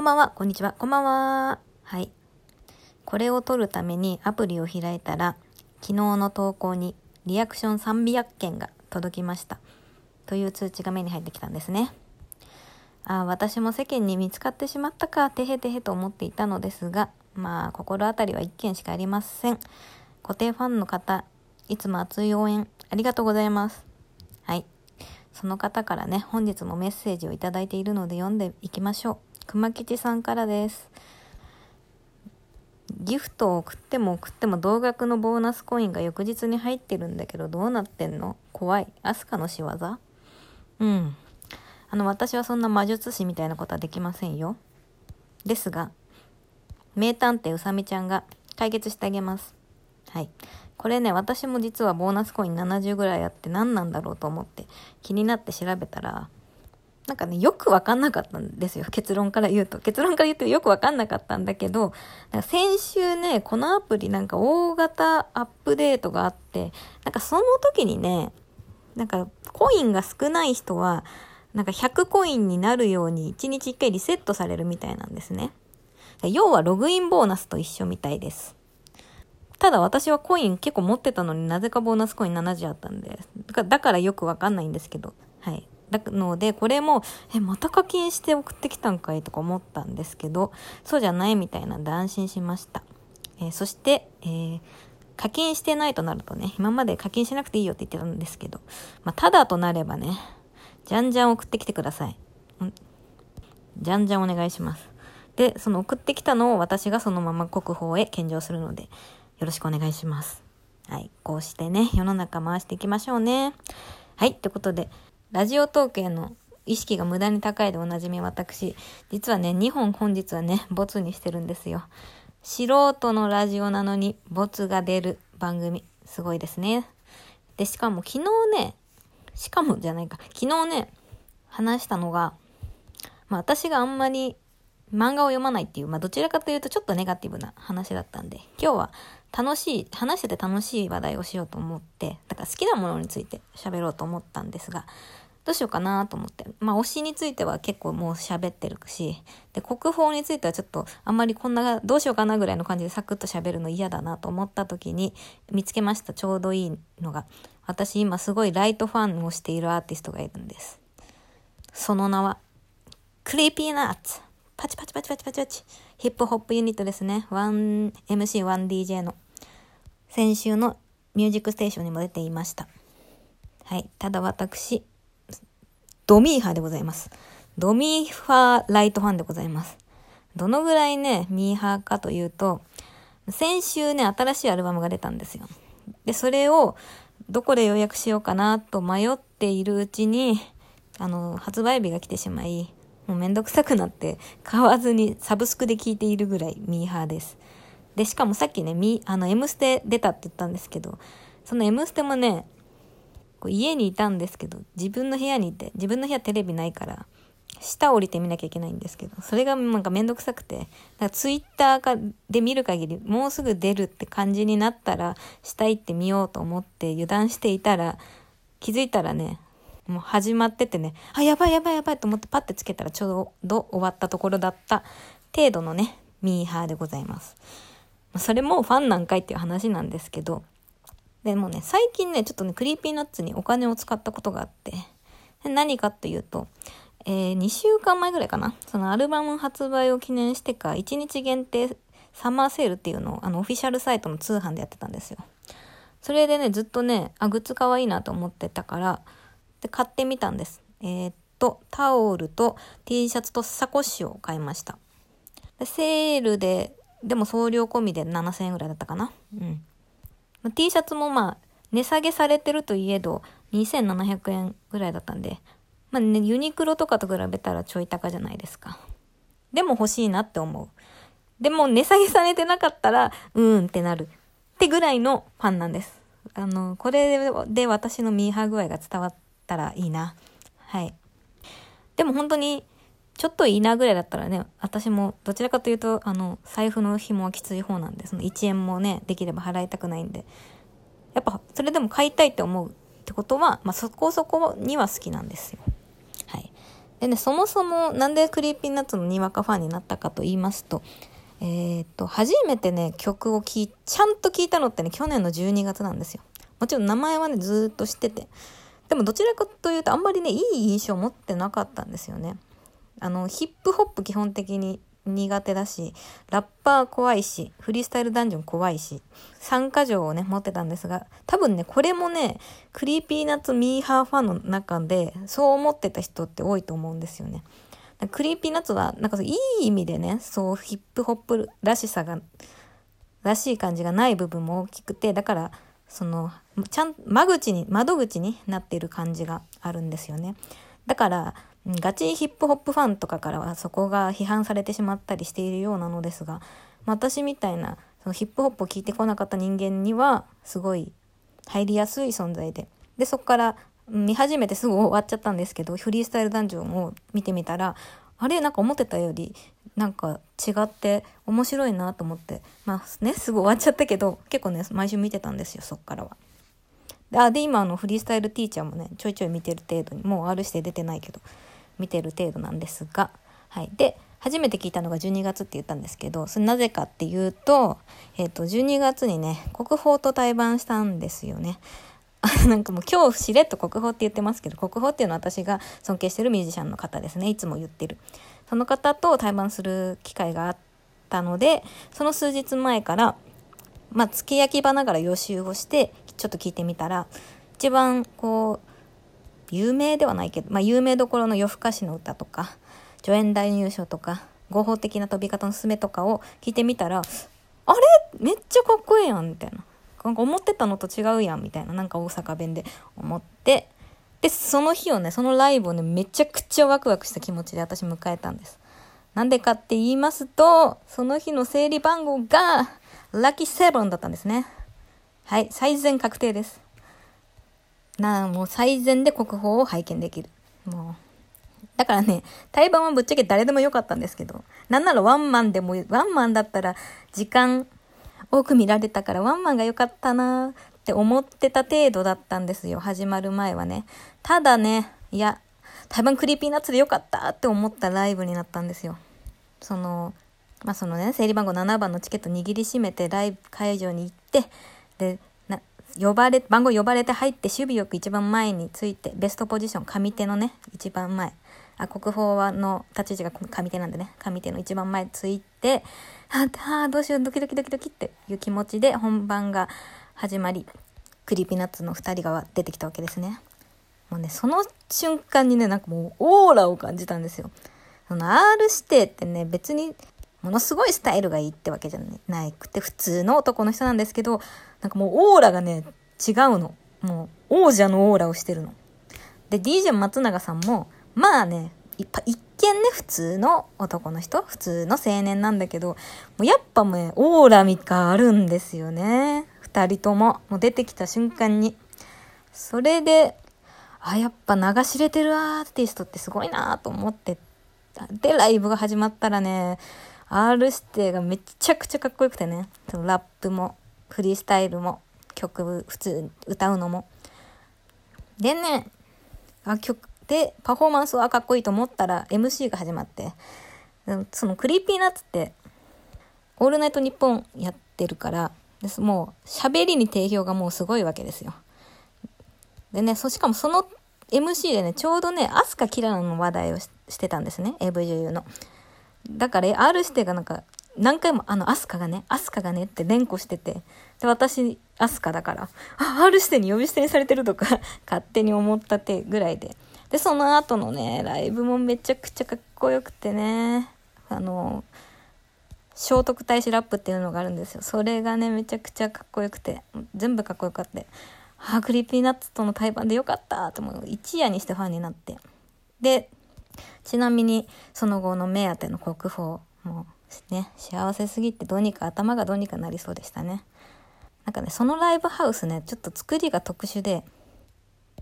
こんばんは、こんにちは、こんばんは。はい。これを撮るためにアプリを開いたら、昨日の投稿にリアクション300件が届きました。という通知が目に入ってきたんですね。ああ、私も世間に見つかってしまったか、てへてへと思っていたのですが、まあ、心当たりは1件しかありません。固定ファンの方、いつも熱い応援ありがとうございます。はい。その方からね、本日もメッセージをいただいているので読んでいきましょう。熊吉さんからです。ギフトを送っても送っても同額のボーナスコインが翌日に入ってるんだけどどうなってんの？怖い。アスカの仕業？うん。あの、私はそんな魔術師みたいなことはできませんよ。ですが、名探偵うさみちゃんが解決してあげます。はい。これね、私も実はボーナスコイン70ぐらいあって何なんだろうと思って気になって調べたら、なんかね、よくわかんなかったんですよ。結論から言うと。結論から言うとよくわかんなかったんだけど、なんか先週ね、このアプリなんか大型アップデートがあって、なんかその時にね、なんかコインが少ない人は、なんか100コインになるように1日1回リセットされるみたいなんですね。要はログインボーナスと一緒みたいです。ただ私はコイン結構持ってたのになぜかボーナスコイン70あったんで、だからよくわかんないんですけど、はい。だので、これも、え、また課金して送ってきたんかいとか思ったんですけど、そうじゃないみたいなんで安心しました。えーそして、えー課金してないとなるとね、今まで課金しなくていいよって言ってたんですけど、まあ、ただとなればね、じゃんじゃん送ってきてください。んじゃんじゃんお願いします。で、その送ってきたのを私がそのまま国宝へ献上するので、よろしくお願いします。はい。こうしてね、世の中回していきましょうね。はい。ということで、ラジオトークへの意識が無駄に高いでおなじみ私、実はね、2本本日はね、ボツにしてるんですよ。素人のラジオなのに、ボツが出る番組。すごいですね。で、しかも昨日ね、しかもじゃないか、昨日ね、話したのが、まあ私があんまり漫画を読まないっていう、まあどちらかというとちょっとネガティブな話だったんで、今日は楽しい、話してて楽しい話題をしようと思って、だから好きなものについて喋ろうと思ったんですが、どうしようかなと思って。まあ推しについては結構もう喋ってるし、で、国宝についてはちょっとあんまりこんな、どうしようかなぐらいの感じでサクッと喋るの嫌だなと思った時に見つけましたちょうどいいのが、私今すごいライトファンをしているアーティストがいるんです。その名は、 Creepy Nuts。パチパチパチパチパチパチ。ヒップホップユニットですね。1MC1DJ の。先週のミュージックステーションにも出ていました。はい。ただ私、ドミーハーでございます。ドミーハーライトファンでございます。どのぐらいね、ミーハーかというと、先週ね、新しいアルバムが出たんですよ。で、それをどこで予約しようかなと迷っているうちに、あの、発売日が来てしまい、もうめんどくさくなって買わずにサブスクで聴いているぐらいミーハーです。で、しかもさっきね、ミあの、M ステ出たって言ったんですけど、その M ステもね、こう家にいたんですけど、自分の部屋にいて、自分の部屋テレビないから、下降りて見なきゃいけないんですけど、それがなんかめんどくさくて、だからツイッターかで見る限り、もうすぐ出るって感じになったら、下行ってみようと思って油断していたら、気づいたらね、もう始まっててね、あ、やばいやばいやばいと思ってパッてつけたらちょうど終わったところだった程度のね、ミーハーでございます。それもファンなんかいっていう話なんですけど、でもね、最近ね、ちょっとね、 Creepy Nuts にお金を使ったことがあって、何かっていうと、えー、2週間前ぐらいかな、そのアルバム発売を記念してか、1日限定サマーセールっていうのを、あの、オフィシャルサイトの通販でやってたんですよ。それでね、ずっとね、あ、グッズ可愛いなと思ってたから、で、買ってみたんです。えーっと、タオルと T シャツとサコッシュを買いました。でセールで、でも送料込みで7000円ぐらいだったかな。うん。まあ T シャツもまあ、値下げされてるといえど、2700円ぐらいだったんで、まあね、ユニクロとかと比べたらちょい高じゃないですか。でも欲しいなって思う。でも値下げされてなかったら、うーんってなる。ってぐらいのファンなんです。あの、これで私のミーハー具合が伝わってたらいいな。はい。でも本当に、ちょっといいなぐらいだったらね、私もどちらかというと、あの、財布の紐はきつい方なんで、その1円もね、できれば払いたくないんで、やっぱそれでも買いたいって思うってことは、まあそこそこには好きなんですよ。はい。でね、そもそもなんで Creepy Nuts のにわかファンになったかと言いますと、えー、っと、初めてね、曲を聴い、ちゃんと聴いたのってね、去年の12月なんですよ。もちろん名前はね、ずっと知ってて。でもどちらかというとあんまりね、いい印象を持ってなかったんですよね。あの、ヒップホップ基本的に苦手だし、ラッパー怖いし、フリースタイルダンジョン怖いし、三箇条をね、持ってたんですが、多分ね、これもね、 Creepy Nuts ミーハーファンの中で、そう思ってた人って多いと思うんですよね。 Creepy Nuts は、なんかいい意味でね、そうヒップホップらしさが、らしい感じがない部分も大きくて、だから、その、ちゃん、間口に、窓口になっている感じがあるんですよね。だから、ガチヒップホップファンとかからはそこが批判されてしまったりしているようなのですが、私みたいなそのヒップホップを聞いてこなかった人間にはすごい入りやすい存在で。で、そこから見始めてすぐ終わっちゃったんですけど、フリースタイルダンジョンを見てみたら、あれなんか思ってたよりなんか違って面白いなと思って、まあね、すぐ終わっちゃったけど、結構ね、毎週見てたんですよ、そっからは。で、あ、で、今あのフリースタイルティーチャーもね、ちょいちょい見てる程度に、もう R して出てないけど、見てる程度なんですが、はい。で、初めて聞いたのが12月って言ったんですけど、それなぜかっていうと、えっ、ー、と、12月にね、国宝と対バンしたんですよね。なんかもう今日しれっと国宝って言ってますけど、国宝っていうのは私が尊敬してるミュージシャンの方ですね。いつも言ってる。その方と対バンする機会があったので、その数日前から、まあ、付け焼き場ながら予習をして、ちょっと聞いてみたら、一番こう、有名ではないけど、まあ、有名どころの夜更かしの歌とか、助演男優賞とか、合法的な飛び方のすすめとかを聞いてみたら、あれ？めっちゃかっこええやんみたいな。なんか思ってたのと違うやんみたいな、なんか大阪弁で思って、で、その日をね、そのライブをね、めちゃくちゃワクワクした気持ちで私迎えたんです。なんでかって言いますと、その日の整理番号が、ラッキーセブンだったんですね。はい、最善確定です。なあ、もう最善で国宝を拝見できる。もう。だからね、対バンはぶっちゃけ誰でもよかったんですけど、なんならワンマンでも、ワンマンだったら時間多く見られたからワンマンが良かったなって思ってた程度だったんですよ。始まる前はね。ただね、いや、対バン Creepy Nuts で良かったって思ったライブになったんですよ。その、まあ、そのね、整理番号7番のチケット握りしめてライブ会場に行って、でな、呼ばれ、番号呼ばれて入って首尾よく一番前について、ベストポジション、上手のね、一番前。あ、国宝の立ち位置が上手なんでね、上手の一番前ついて、あ、あどうしよう、ドキドキドキドキっていう気持ちで本番が始まり、 Creepy Nuts の二人が出てきたわけですね。もうね、その瞬間にね、なんかもうオーラを感じたんですよ。その R 指定ってね、別にものすごいスタイルがいいってわけじゃなくて、普通の男の人なんですけど、なんかもうオーラがね、違うの。もう、王者のオーラをしてるの。で、DJ 松永さんも、まあね、一見ね、普通の男の人、普通の青年なんだけど、もうやっぱね、オーラみがあるんですよね。二人とも。もう出てきた瞬間に。それで、あ、やっぱ流し入れてるアーティストってすごいなと思って。で、ライブが始まったらね、R 指定がめちゃくちゃかっこよくてね、そのラップも、フリースタイルも、曲、普通、歌うのも。でね、楽曲で、パフォーマンスはかっこいいと思ったら MC が始まって、その Creepy Nuts って、オールナイトニッポンやってるから、ですもう喋りに定評がもうすごいわけですよ。でね、そしかもその MC でね、ちょうどね、明日花キララの話題をしてたんですね、AV 女優の。だから R 指定がなんか何回もあのアスカがね、アスカがねって連呼してて、で、私、アスカだから、あ、R 指定に呼び捨てにされてるとか 勝手に思ったてぐらいで。で、その後のね、ライブもめちゃくちゃかっこよくてね、あの、聖徳太子ラップっていうのがあるんですよ。それがね、めちゃくちゃかっこよくて、全部かっこよかった。あ、 Creepy Nuts との対バンでよかったと思う。一夜にしてファンになって。で、ちなみにその後の目当ての国宝もね幸せすぎてどうにか頭がどうにかなりそうでしたね。なんかねそのライブハウスねちょっと作りが特殊で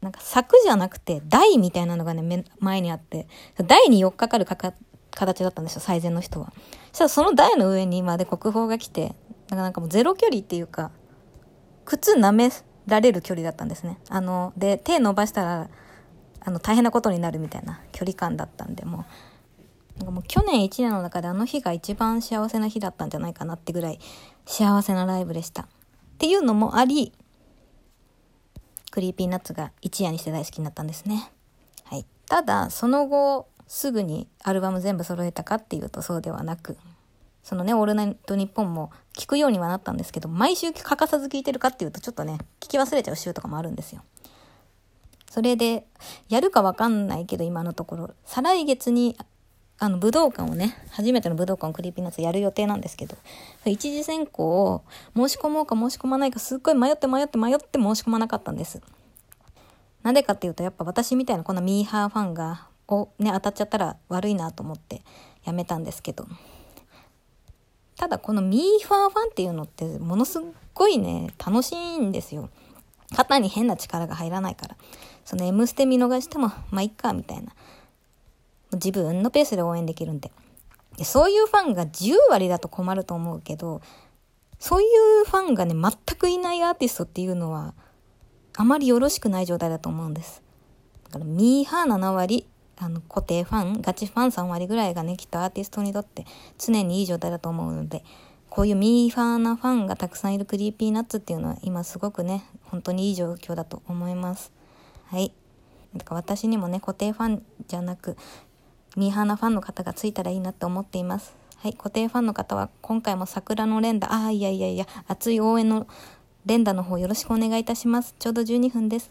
なんか柵じゃなくて台みたいなのがね前にあって台に寄っかかるかか形だったんですよ最善の人は。そしたらその台の上にまで国宝が来てなんかもうゼロ距離っていうか靴舐められる距離だったんですね。あので手伸ばしたらあの大変なことになるみたいな距離感だったんでもうなんかもう去年1年の中であの日が一番幸せな日だったんじゃないかなってぐらい幸せなライブでした。っていうのもあり Creepy Nutsが一夜にして大好きになったんですね。はい、ただその後すぐにアルバム全部揃えたかっていうとそうではなくそのね、オールナイトニッポンも聞くようにはなったんですけど、毎週欠かさず聞いてるかっていうとちょっとね、聞き忘れちゃう週とかもあるんですよ。それで、やるかわかんないけど、今のところ、再来月に、あの、武道館をね、初めての武道館を Creepy Nuts やる予定なんですけど、一次選考を申し込もうか申し込まないか、すっごい迷って迷って迷って申し込まなかったんです。なんでかっていうと、やっぱ私みたいなこんなミーハーファンが、をね、当たっちゃったら悪いなと思ってやめたんですけど、ただこのミーファーファンっていうのってものすっごいね、楽しいんですよ。肩に変な力が入らないから。その M ステ見逃しても、まあ、いっか、みたいな。自分のペースで応援できるんで。でそういうファンが10割だと困ると思うけど、そういうファンがね、全くいないアーティストっていうのは、あまりよろしくない状態だと思うんです。だから、ミーハー7割、あの、固定ファン、ガチファン3割ぐらいがね、きっとアーティストにとって常にいい状態だと思うので、こういうミーファーなファンがたくさんいる Creepy Nuts っていうのは今すごくね、本当にいい状況だと思います。はい。だから私にもね、固定ファンじゃなく、ミーハーなファンの方がついたらいいなって思っています。はい、固定ファンの方は今回も桜の連打、ああ、いやいやいや、熱い応援の連打の方よろしくお願いいたします。ちょうど12分です。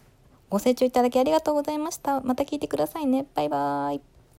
ご清聴いただきありがとうございました。また聞いてくださいね。バイバーイ。